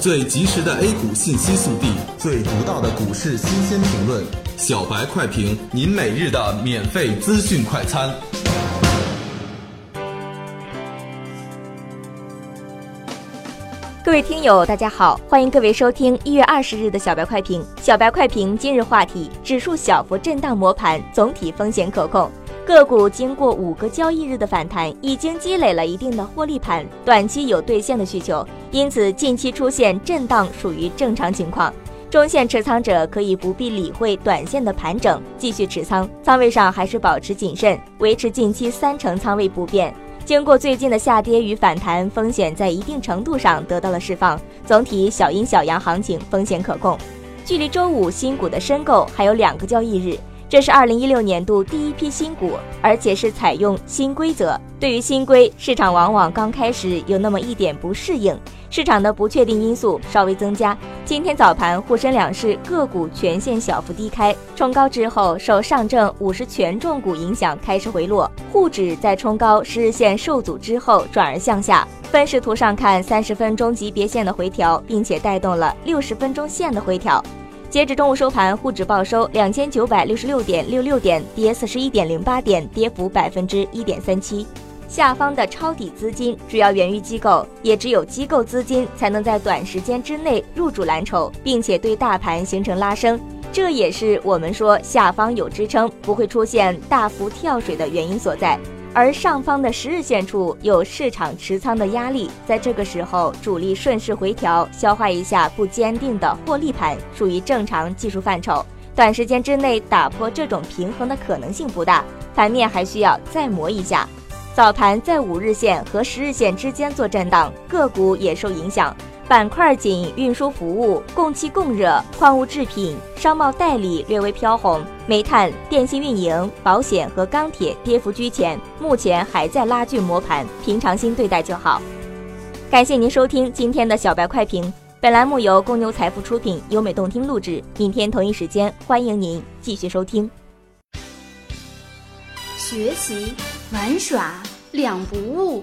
最及时的 A 股信息速递，最独到的股市新鲜评论，小白快评，您每日的免费资讯快餐。各位听友，大家好，欢迎各位收听一月二十日的小白快评。小白快评今日话题：指数小幅震荡磨盘，总体风险可控。个股经过五个交易日的反弹，已经积累了一定的获利盘，短期有兑现的需求，因此近期出现震荡属于正常情况。中线持仓者可以不必理会短线的盘整，继续持仓，仓位上还是保持谨慎，维持近期三成仓位不变。经过最近的下跌与反弹，风险在一定程度上得到了释放，总体小阴小阳行情，风险可控。距离周五新股的申购还有两个交易日。这是二零一六年度第一批新股，而且是采用新规则。对于新规，市场往往刚开始有那么一点不适应，市场的不确定因素稍微增加。今天早盘沪深两市个股全线小幅低开，冲高之后受上证五十权重股影响开始回落，沪指在冲高十日线受阻之后转而向下。分时图上看，三十分钟级别线的回调，并且带动了六十分钟线的回调。截至中午收盘，沪指报收两千九百六十六点六六点，跌四十一点零八点，跌幅百分之一点三七。下方的抄底资金主要源于机构，也只有机构资金才能在短时间之内入主蓝筹，并且对大盘形成拉升。这也是我们说下方有支撑，不会出现大幅跳水的原因所在。而上方的十日线处有市场持仓的压力，在这个时候主力顺势回调，消化一下不坚定的获利盘，属于正常技术范畴。短时间之内打破这种平衡的可能性不大，盘面还需要再磨一下。早盘在五日线和十日线之间做震荡，个股也受影响。板块仅运输服务、供气供热、矿物制品、商贸代理略微飘红，煤炭、电信运营、保险和钢铁跌幅居前，目前还在拉锯磨盘，平常心对待就好。感谢您收听今天的小白快评，本栏目由公牛财富出品，优美动听录制。明天同一时间，欢迎您继续收听。学习玩耍两不误。